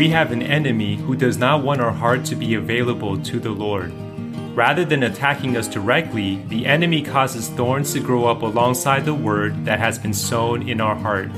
We have an enemy who does not want our heart to be available to the Lord. Rather than attacking us directly, the enemy causes thorns to grow up alongside the word that has been sown in our heart.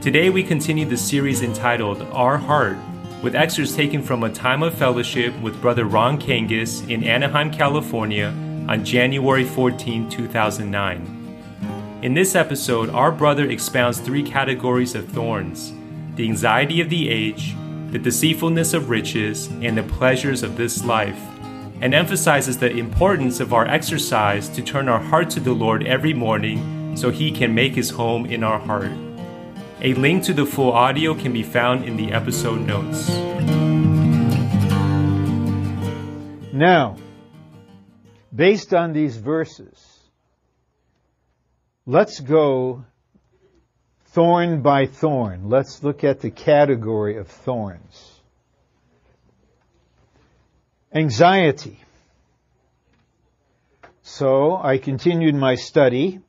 Today we continue the series entitled Our Heart, with excerpts taken from a time of fellowship with Brother Ron Kangas in Anaheim, California on January 14, 2009. In this episode, our brother expounds three categories of thorns the anxiety of the age, the deceitfulness of riches, and the pleasures of this life, and emphasizes the importance of our exercise to turn our heart to the Lord every morning so He can make His home in our heart. A link to the full audio can be found in the episode notes. Now, based on these verses, let's go thorn by thorn. Let's look at the category of thorns. Anxiety. So I continued my study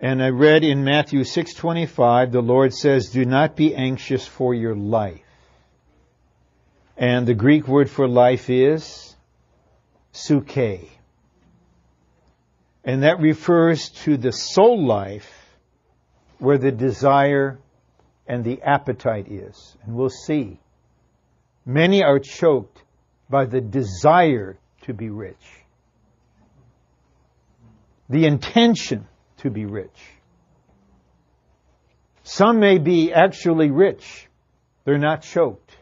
and I read in Matthew 6:25 the Lord says do not be anxious for your life. And the Greek word for life is psuche. And that refers to the soul life where the desire and the appetite is. And we'll see. Many are choked by the desire to be rich. The intention to be rich. Some may be actually rich. They're not choked.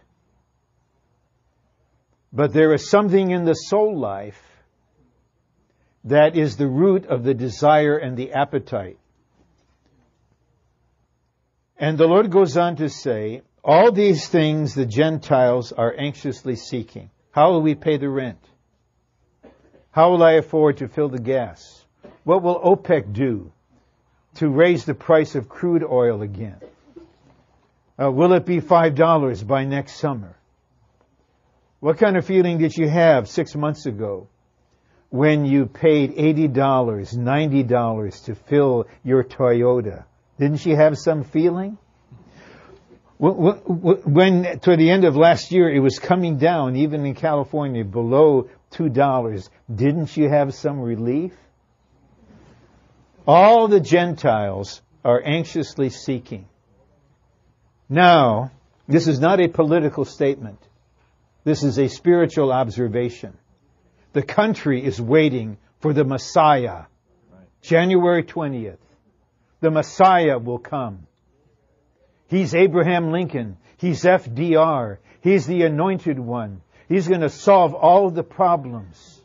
But there is something in the soul life that is the root of the desire and the appetite. And the Lord goes on to say, all these things the Gentiles are anxiously seeking. How will we pay the rent? How will I afford to fill the gas? What will OPEC do to raise the price of crude oil again? Uh, will it be $5 by next summer? What kind of feeling did you have six months ago when you paid $80, $90 to fill your Toyota? Didn't she have some feeling? When, to the end of last year, it was coming down, even in California, below $2. Didn't you have some relief? All the Gentiles are anxiously seeking. Now, this is not a political statement. This is a spiritual observation. The country is waiting for the Messiah. January 20th the Messiah will come. He's Abraham Lincoln. He's FDR. He's the anointed one. He's going to solve all the problems.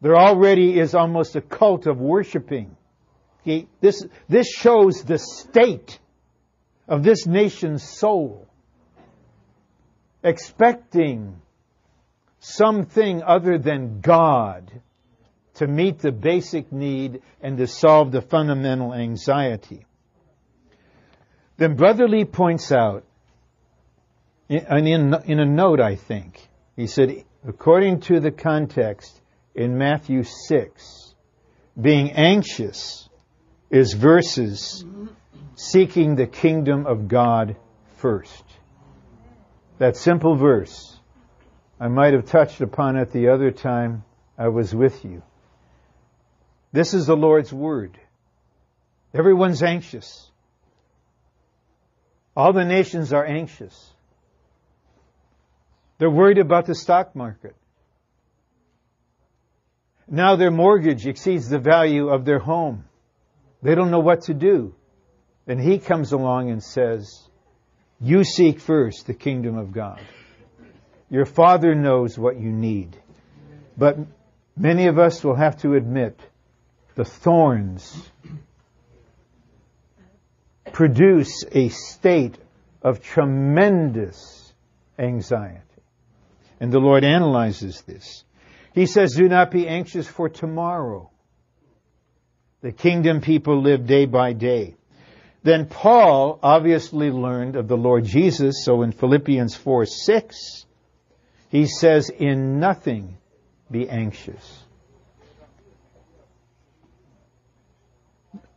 There already is almost a cult of worshiping. This, this shows the state of this nation's soul. Expecting something other than God to meet the basic need and to solve the fundamental anxiety. Then Brother Lee points out, in, in, in a note, I think, he said, according to the context in Matthew 6, being anxious is verses seeking the kingdom of God first. That simple verse, I might have touched upon it the other time I was with you. This is the Lord's word. Everyone's anxious. All the nations are anxious. They're worried about the stock market. Now their mortgage exceeds the value of their home. They don't know what to do. And he comes along and says, you seek first the kingdom of God. Your father knows what you need. But many of us will have to admit the thorns produce a state of tremendous anxiety. And the Lord analyzes this. He says, do not be anxious for tomorrow. The kingdom people live day by day. Then Paul obviously learned of the Lord Jesus, so in Philippians 4, 6, he says, in nothing be anxious.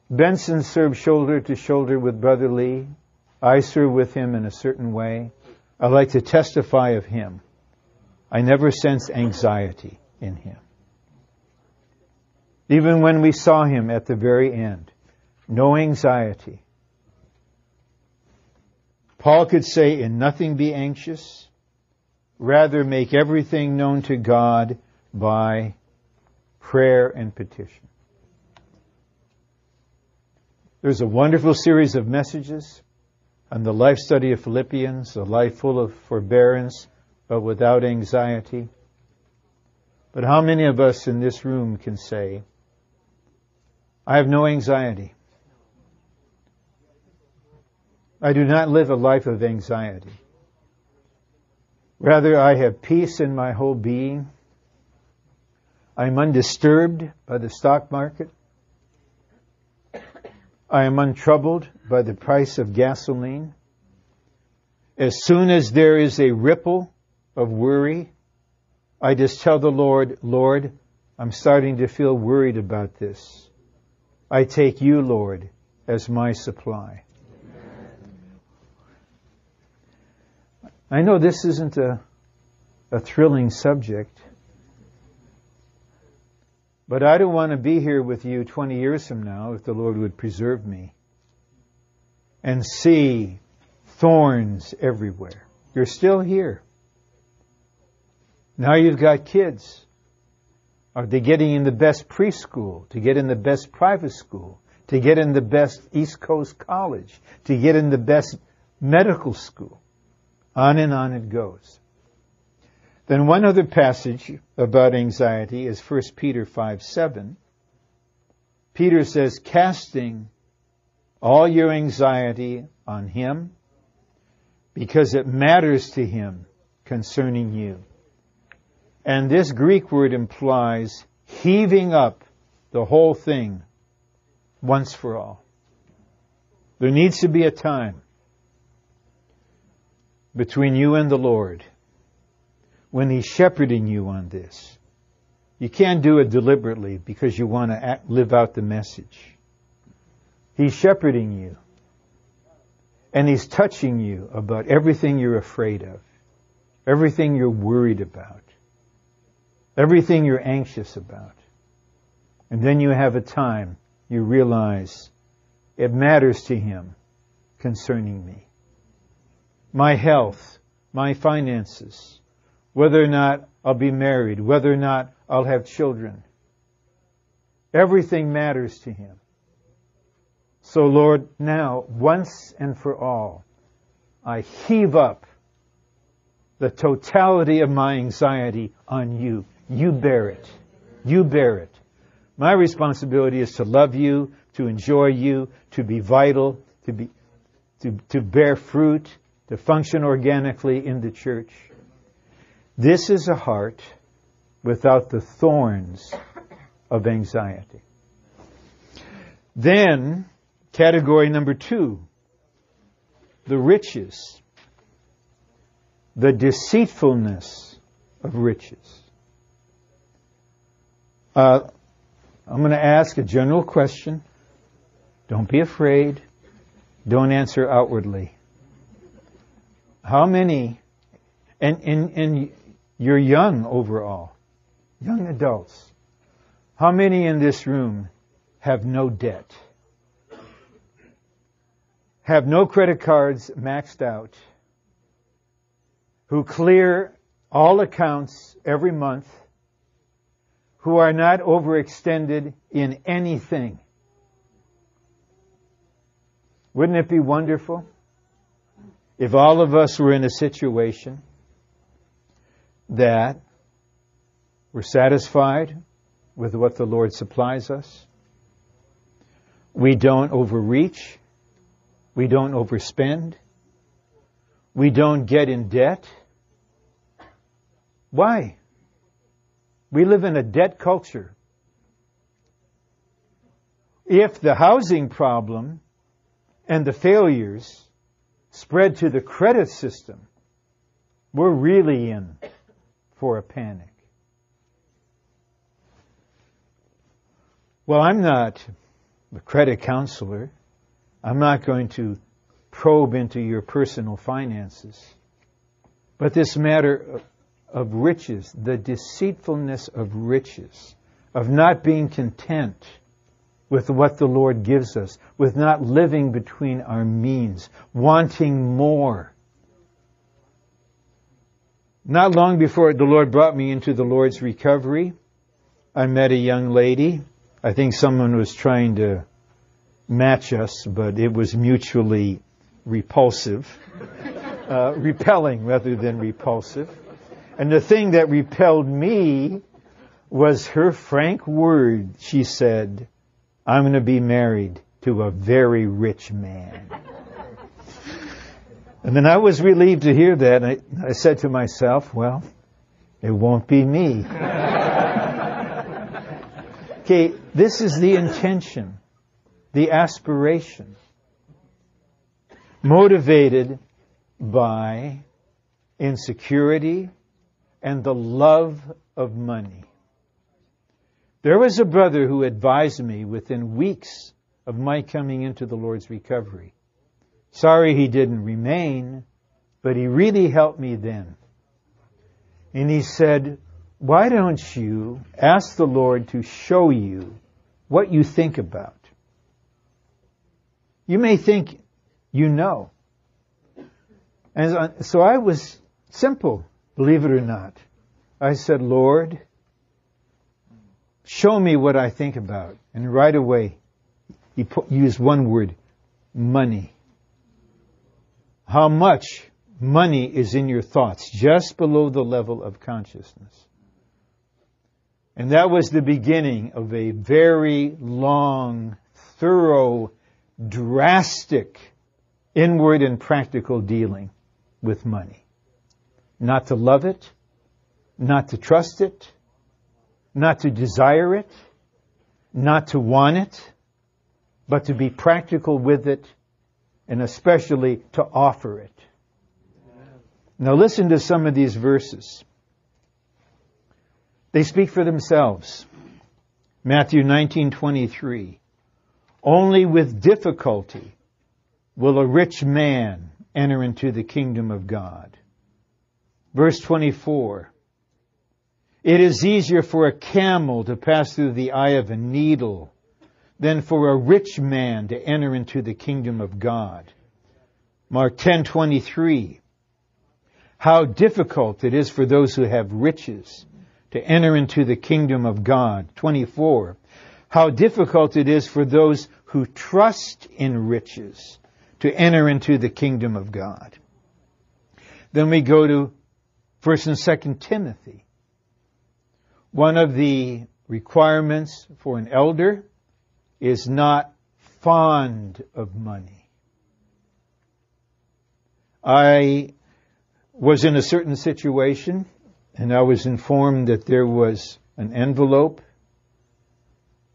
Benson served shoulder to shoulder with Brother Lee I serve with him in a certain way. I like to testify of him. I never sensed anxiety in him. Even when we saw him at the very end, no anxiety. Paul could say, in nothing be anxious, rather make everything known to God by prayer and petition. There's a wonderful series of messages on the life study of Philippians, a life full of forbearance, but without anxiety. But how many of us in this room can say, I have no anxiety. I do not live a life of anxiety. Rather, I have peace in my whole being. I am undisturbed by the stock market. I am untroubled by the price of gasoline. As soon as there is a ripple of worry, I just tell the Lord, Lord, I'm starting to feel worried about this. I take you, Lord, as my supply. I know this isn't a, a thrilling subject, but I don't want to be here with you 20 years from now, if the Lord would preserve me, and see thorns everywhere. You're still here. Now you've got kids. Are they getting in the best preschool, to get in the best private school, to get in the best East Coast college, to get in the best medical school? On and on it goes. Then one other passage about anxiety is 1 Peter 5 7. Peter says, casting all your anxiety on him because it matters to him concerning you. And this Greek word implies heaving up the whole thing once for all. There needs to be a time between you and the Lord when He's shepherding you on this. You can't do it deliberately because you want to act, live out the message. He's shepherding you. And He's touching you about everything you're afraid of, everything you're worried about, everything you're anxious about. And then you have a time you realize it matters to Him concerning me. My health, my finances, whether or not I'll be married, whether or not I'll have children. Everything matters to Him. So Lord, now, once and for all, I heave up the totality of my anxiety on you. You bear it. You bear it. My responsibility is to love you, to enjoy you, to be vital, to be, to, to bear fruit, to function organically in the church. This is a heart without the thorns of anxiety. Then, category number two, the riches, the deceitfulness of riches. Uh, I'm going to ask a general question. Don't be afraid. Don't answer outwardly. How many, and, and, and you're young overall, young adults. How many in this room have no debt? Have no credit cards maxed out? Who clear all accounts every month? Who are not overextended in anything? Wouldn't it be wonderful if all of us were in a situation that we're satisfied with what the Lord supplies us. We don't overreach. We don't overspend. We don't get in debt. Why? We live in a debt culture. If the housing problem and the failures spread to the credit system, we're really in for a panic. Well, I'm not a credit counselor. I'm not going to probe into your personal finances. But this matter of riches, the deceitfulness of riches, of not being content with what the Lord gives us, with not living between our means, wanting more. Not long before the Lord brought me into the Lord's recovery, I met a young lady. I think someone was trying to match us, but it was mutually repulsive, uh, repelling rather than repulsive. And the thing that repelled me was her frank word. She said, I'm going to be married to a very rich man. And then I was relieved to hear that. I, I said to myself, well, it won't be me. okay, this is the intention, the aspiration, motivated by insecurity and the love of money. There was a brother who advised me within weeks of my coming into the Lord's recovery. Sorry he didn't remain, but he really helped me then. And he said, why don't you ask the Lord to show you what you think about? You may think you know. And so I was simple, believe it or not. I said, Lord, show me what I think about. And right away, he put, used one word, money. How much money is in your thoughts, just below the level of consciousness. And that was the beginning of a very long, thorough, drastic, inward and practical dealing with money. Not to love it, not to trust it, not to desire it, not to want it, but to be practical with it, and especially to offer it. Now listen to some of these verses. They speak for themselves. Matthew 19:23 Only with difficulty will a rich man enter into the kingdom of God. Verse 24 it is easier for a camel to pass through the eye of a needle than for a rich man to enter into the kingdom of God. Mark 10:23 How difficult it is for those who have riches to enter into the kingdom of God. 24 How difficult it is for those who trust in riches to enter into the kingdom of God. Then we go to 1st and 2nd Timothy one of the requirements for an elder is not fond of money. I was in a certain situation and I was informed that there was an envelope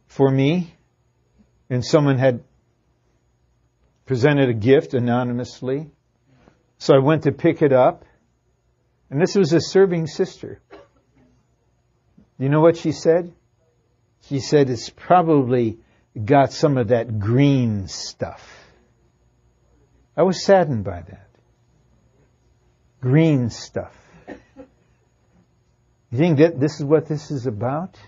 for me and someone had presented a gift anonymously. So I went to pick it up and this was a serving sister. You know what she said? She said it's probably got some of that green stuff. I was saddened by that. Green stuff. You think that this is what this is about?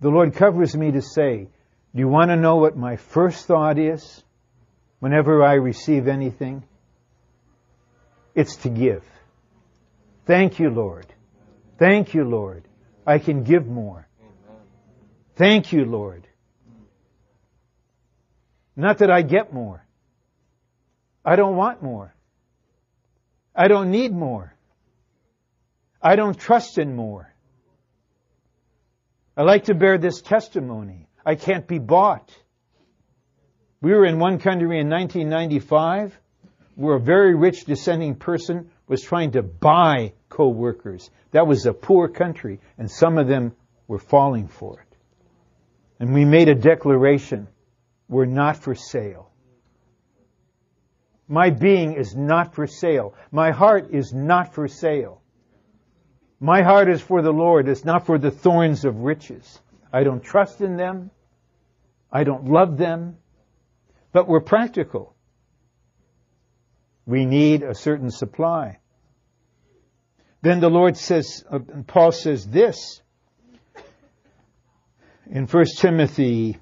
The Lord covers me to say, do you want to know what my first thought is whenever I receive anything? It's to give. Thank you, Lord. Thank you, Lord. I can give more. Thank you, Lord. Not that I get more. I don't want more. I don't need more. I don't trust in more. I like to bear this testimony. I can't be bought. We were in one country in 1995 where a very rich descending person was trying to buy co-workers. That was a poor country, and some of them were falling for it. And we made a declaration, we're not for sale. My being is not for sale. My heart is not for sale. My heart is for the Lord. It's not for the thorns of riches. I don't trust in them. I don't love them. But we're practical. We need a certain supply. Then the Lord says, uh, Paul says this in 1 Timothy,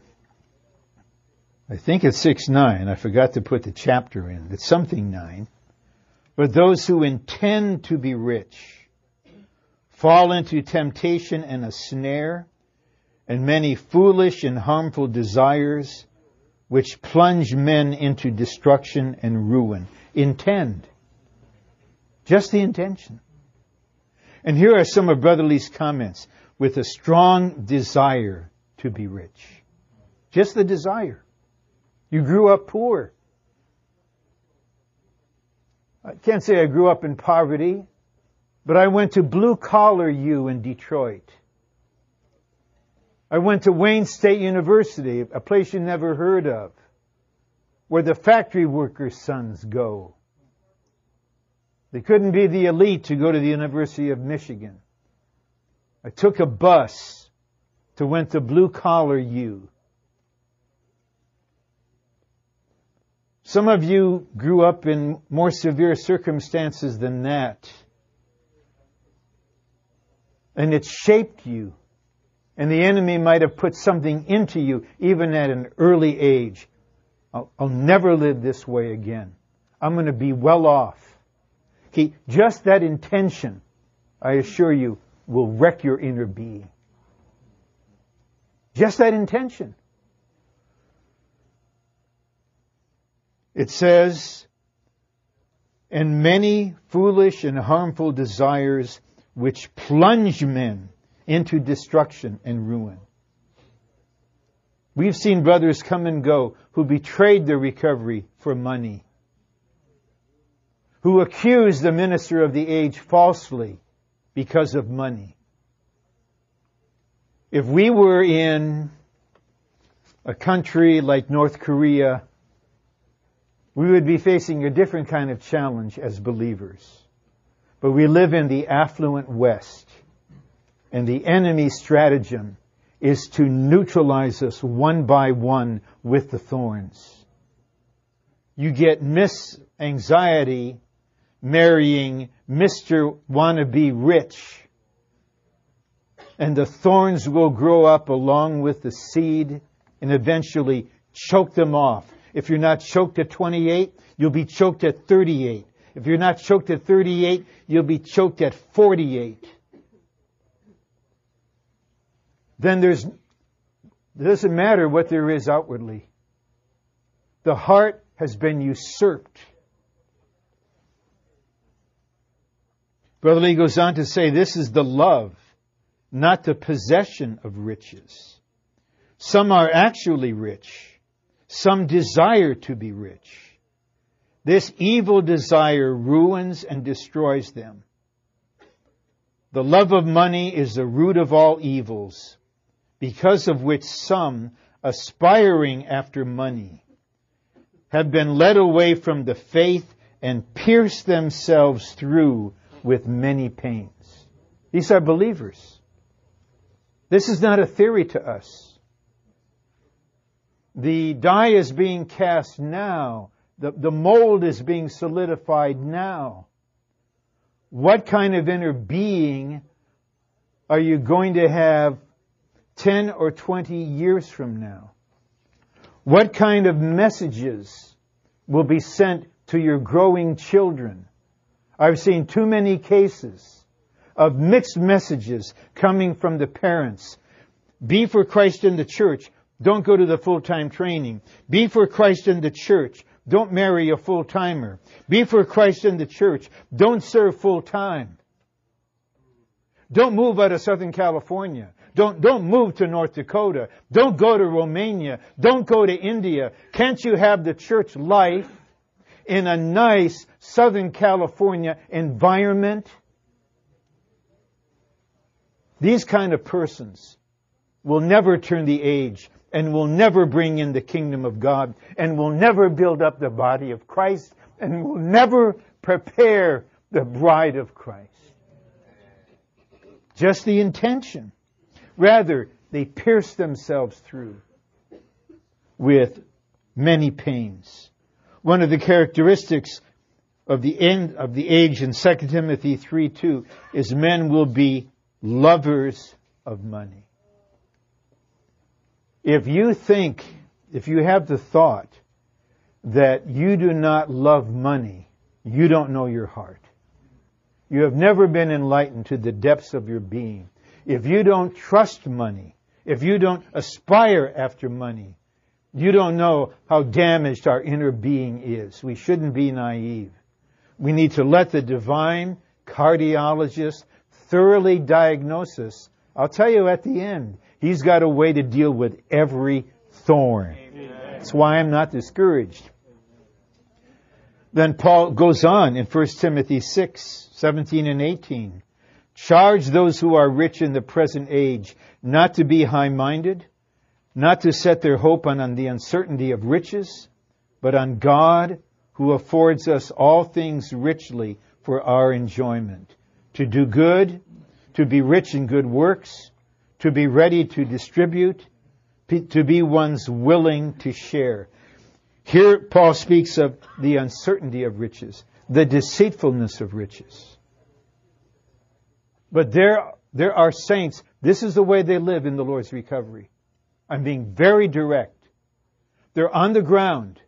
I think it's 6 9. I forgot to put the chapter in. It's something 9. But those who intend to be rich fall into temptation and a snare and many foolish and harmful desires which plunge men into destruction and ruin. Intend. Just the intention. And here are some of Brother Lee's comments with a strong desire to be rich. Just the desire. You grew up poor. I can't say I grew up in poverty, but I went to Blue Collar U in Detroit. I went to Wayne State University, a place you never heard of, where the factory workers' sons go. They couldn't be the elite to go to the University of Michigan. I took a bus to went to Blue Collar U. Some of you grew up in more severe circumstances than that. And it shaped you. And the enemy might have put something into you even at an early age. I'll, I'll never live this way again. I'm going to be well off. He, just that intention, I assure you, will wreck your inner being. Just that intention. It says, and many foolish and harmful desires which plunge men into destruction and ruin. We've seen brothers come and go who betrayed their recovery for money, who accused the minister of the age falsely because of money. If we were in a country like North Korea, we would be facing a different kind of challenge as believers. But we live in the affluent West, and the enemy's stratagem is to neutralize us one by one with the thorns. You get Miss Anxiety marrying Mr. Wannabe Rich, and the thorns will grow up along with the seed and eventually choke them off if you're not choked at 28, you'll be choked at 38. If you're not choked at 38, you'll be choked at 48. Then there's, it doesn't matter what there is outwardly. The heart has been usurped. Brother Lee goes on to say this is the love, not the possession of riches. Some are actually rich some desire to be rich. This evil desire ruins and destroys them. The love of money is the root of all evils, because of which some, aspiring after money, have been led away from the faith and pierced themselves through with many pains. These are believers. This is not a theory to us. The die is being cast now. The, the mold is being solidified now. What kind of inner being are you going to have 10 or 20 years from now? What kind of messages will be sent to your growing children? I've seen too many cases of mixed messages coming from the parents. Be for Christ in the church. Don't go to the full-time training. Be for Christ in the church. Don't marry a full-timer. Be for Christ in the church. Don't serve full-time. Don't move out of Southern California. Don't, don't move to North Dakota. Don't go to Romania. Don't go to India. Can't you have the church life in a nice Southern California environment? These kind of persons will never turn the age and will never bring in the kingdom of God and will never build up the body of Christ and will never prepare the bride of Christ. Just the intention. Rather, they pierce themselves through with many pains. One of the characteristics of the end of the age in 2 Timothy 3 2 is men will be lovers of money. If you think, if you have the thought that you do not love money, you don't know your heart. You have never been enlightened to the depths of your being. If you don't trust money, if you don't aspire after money, you don't know how damaged our inner being is. We shouldn't be naive. We need to let the divine cardiologist thoroughly diagnosis. I'll tell you at the end, he's got a way to deal with every thorn. Amen. That's why I'm not discouraged. Then Paul goes on in 1 Timothy 6, 17 and 18. Charge those who are rich in the present age not to be high-minded, not to set their hope on, on the uncertainty of riches, but on God who affords us all things richly for our enjoyment. To do good, to be rich in good works, to be ready to distribute, to be ones willing to share. Here Paul speaks of the uncertainty of riches, the deceitfulness of riches. But there, there are saints, this is the way they live in the Lord's recovery. I'm being very direct. They're on the ground,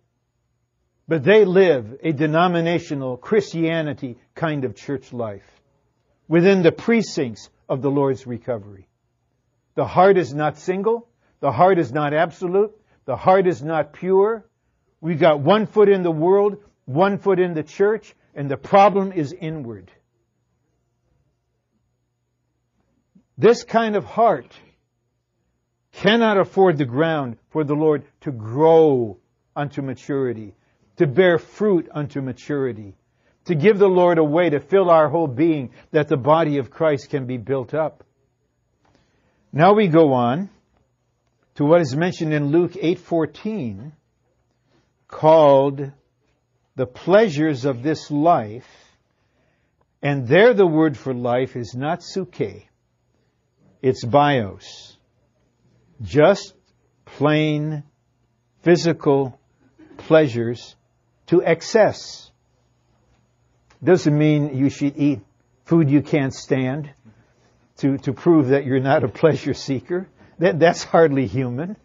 but they live a denominational Christianity kind of church life within the precincts of the Lord's recovery. The heart is not single. The heart is not absolute. The heart is not pure. We've got one foot in the world, one foot in the church, and the problem is inward. This kind of heart cannot afford the ground for the Lord to grow unto maturity, to bear fruit unto maturity, to give the Lord a way to fill our whole being that the body of Christ can be built up. Now we go on to what is mentioned in Luke 8:14 called the pleasures of this life and there the word for life is not psuche it's bios just plain physical pleasures to excess. Doesn't mean you should eat food you can't stand to, to prove that you're not a pleasure seeker. That, that's hardly human.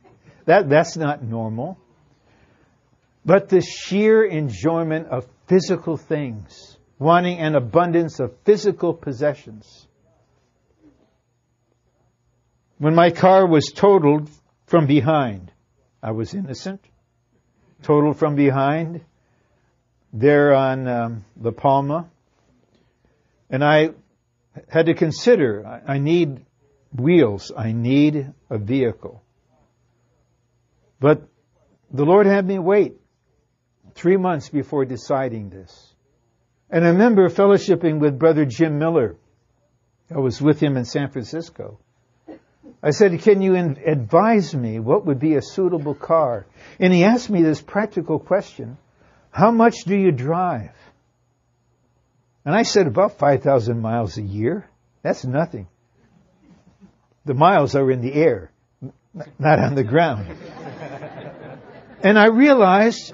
That, that's not normal. But the sheer enjoyment of physical things, wanting an abundance of physical possessions. When my car was totaled from behind, I was innocent. Totaled from behind, there on um, La Palma. And I had to consider, I, I need wheels, I need a vehicle. But the Lord had me wait three months before deciding this. And I remember fellowshipping with Brother Jim Miller. I was with him in San Francisco. I said, can you advise me what would be a suitable car? And he asked me this practical question. How much do you drive? And I said, about 5,000 miles a year. That's nothing. The miles are in the air, not on the ground. and I realized,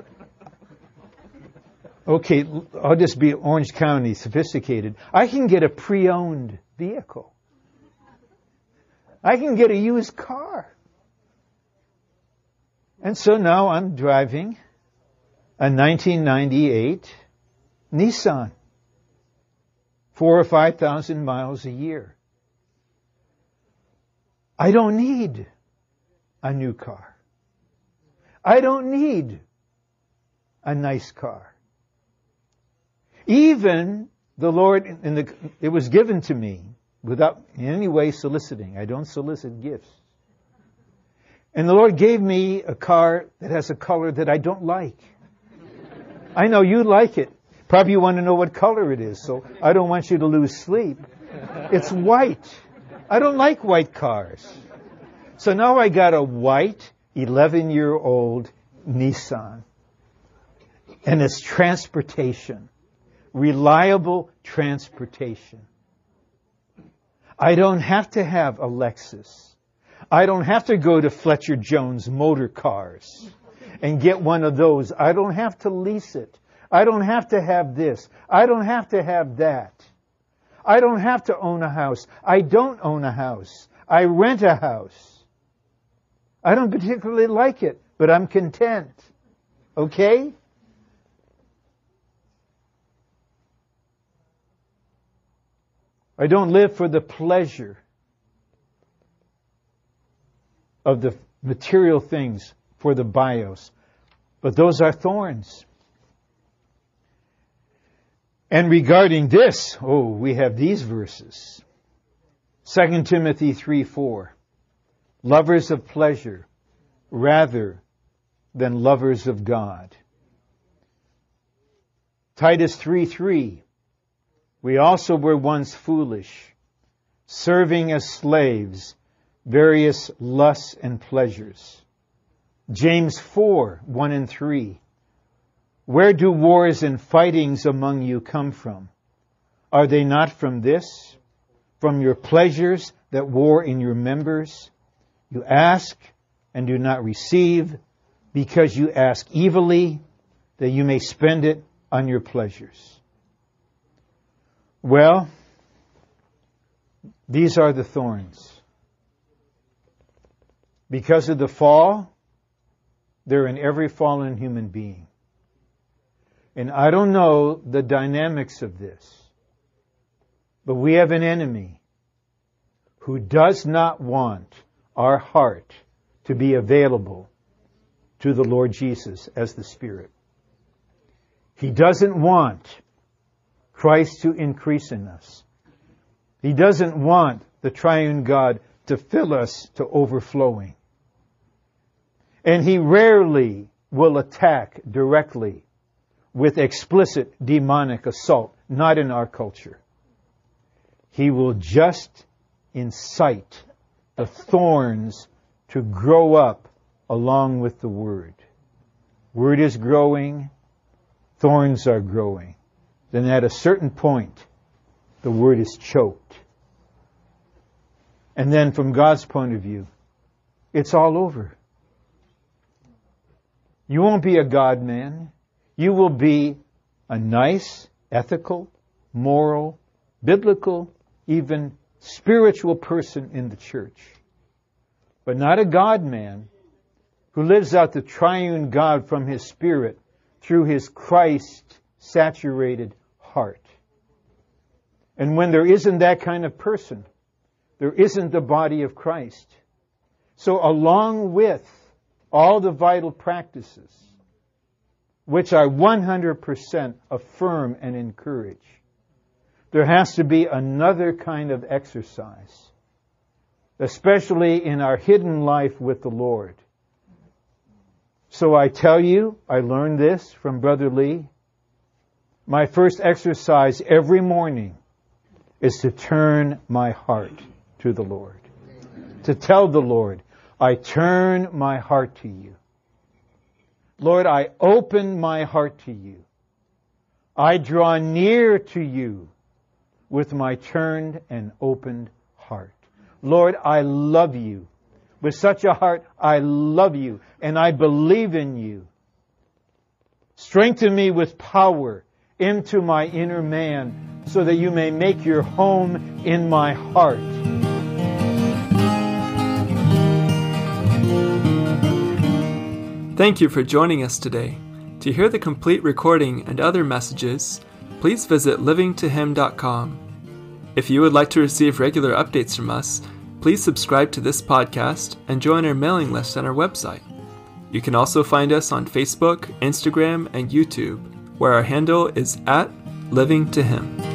okay, I'll just be Orange County sophisticated. I can get a pre-owned vehicle. I can get a used car. And so now I'm driving a 1998 Nissan. Four or five thousand miles a year. I don't need a new car. I don't need a nice car. Even the Lord, in the, it was given to me without in any way soliciting. I don't solicit gifts. And the Lord gave me a car that has a color that I don't like. I know you like it. Probably you want to know what color it is, so I don't want you to lose sleep. It's white. I don't like white cars. So now I got a white 11 year old Nissan. And it's transportation. Reliable transportation. I don't have to have a Lexus. I don't have to go to Fletcher Jones Motor Cars. And get one of those. I don't have to lease it. I don't have to have this. I don't have to have that. I don't have to own a house. I don't own a house. I rent a house. I don't particularly like it, but I'm content. Okay? I don't live for the pleasure of the material things for the bios, but those are thorns. And regarding this, oh, we have these verses. 2 Timothy 3 4. Lovers of pleasure rather than lovers of God. Titus 3 3. We also were once foolish, serving as slaves various lusts and pleasures. James 4 1 and 3. Where do wars and fightings among you come from? Are they not from this? From your pleasures that war in your members? You ask and do not receive because you ask evilly that you may spend it on your pleasures. Well, these are the thorns. Because of the fall, they're in every fallen human being. And I don't know the dynamics of this, but we have an enemy who does not want our heart to be available to the Lord Jesus as the Spirit. He doesn't want Christ to increase in us. He doesn't want the triune God to fill us to overflowing. And he rarely will attack directly with explicit demonic assault, not in our culture. He will just incite the thorns to grow up along with the word. Word is growing, thorns are growing. Then at a certain point, the word is choked. And then from God's point of view, it's all over. You won't be a God man. You will be a nice, ethical, moral, biblical, even spiritual person in the church. But not a God man who lives out the triune God from his spirit through his Christ saturated heart. And when there isn't that kind of person, there isn't the body of Christ. So along with all the vital practices, which I 100% affirm and encourage, there has to be another kind of exercise, especially in our hidden life with the Lord. So I tell you, I learned this from Brother Lee. My first exercise every morning is to turn my heart to the Lord. To tell the Lord, I turn my heart to you. Lord, I open my heart to you. I draw near to you with my turned and opened heart. Lord, I love you. With such a heart, I love you and I believe in you. Strengthen me with power into my inner man so that you may make your home in my heart. Thank you for joining us today. To hear the complete recording and other messages, please visit livingtohim.com. If you would like to receive regular updates from us, please subscribe to this podcast and join our mailing list on our website. You can also find us on Facebook, Instagram, and YouTube, where our handle is at Living to Him.